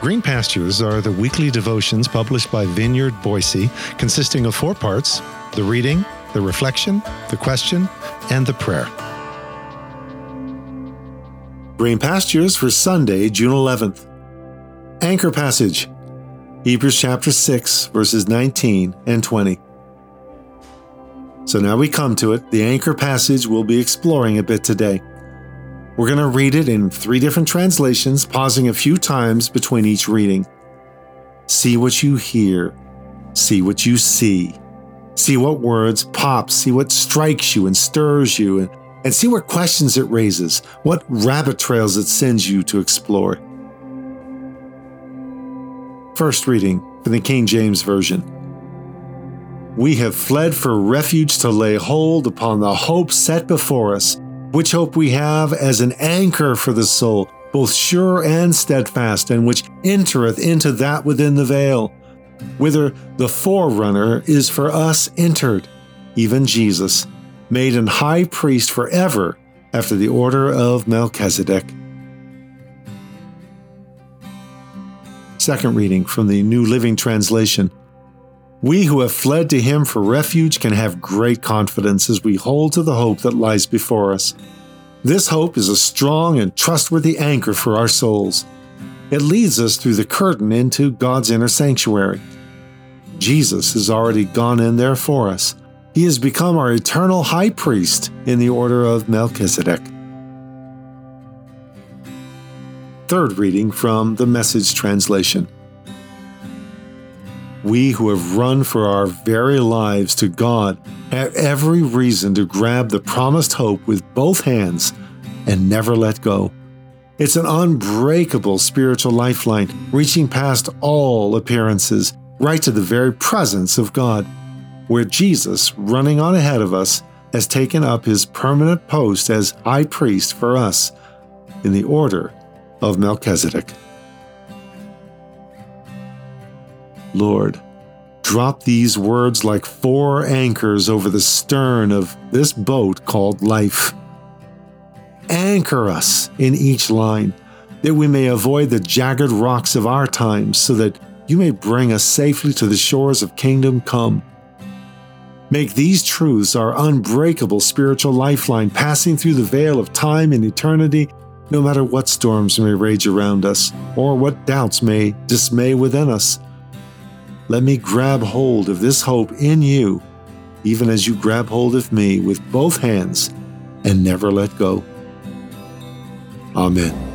Green Pastures are the weekly devotions published by Vineyard Boise, consisting of four parts the reading, the reflection, the question, and the prayer. Green Pastures for Sunday, June 11th. Anchor Passage Hebrews chapter 6, verses 19 and 20. So now we come to it, the anchor passage we'll be exploring a bit today. We're going to read it in three different translations, pausing a few times between each reading. See what you hear, see what you see, see what words pop, see what strikes you and stirs you, and, and see what questions it raises, what rabbit trails it sends you to explore. First reading from the King James Version. We have fled for refuge to lay hold upon the hope set before us, which hope we have as an anchor for the soul, both sure and steadfast, and which entereth into that within the veil, whither the forerunner is for us entered, even Jesus, made an high priest forever after the order of Melchizedek. Second reading from the New Living Translation. We who have fled to him for refuge can have great confidence as we hold to the hope that lies before us. This hope is a strong and trustworthy anchor for our souls. It leads us through the curtain into God's inner sanctuary. Jesus has already gone in there for us. He has become our eternal high priest in the order of Melchizedek. Third reading from the Message translation. We who have run for our very lives to God have every reason to grab the promised hope with both hands and never let go. It's an unbreakable spiritual lifeline, reaching past all appearances, right to the very presence of God, where Jesus, running on ahead of us, has taken up his permanent post as high priest for us in the order of Melchizedek. Lord, drop these words like four anchors over the stern of this boat called life. Anchor us in each line, that we may avoid the jagged rocks of our times, so that you may bring us safely to the shores of kingdom come. Make these truths our unbreakable spiritual lifeline, passing through the veil of time and eternity no matter what storms may rage around us or what doubts may dismay within us. Let me grab hold of this hope in you, even as you grab hold of me with both hands and never let go. Amen.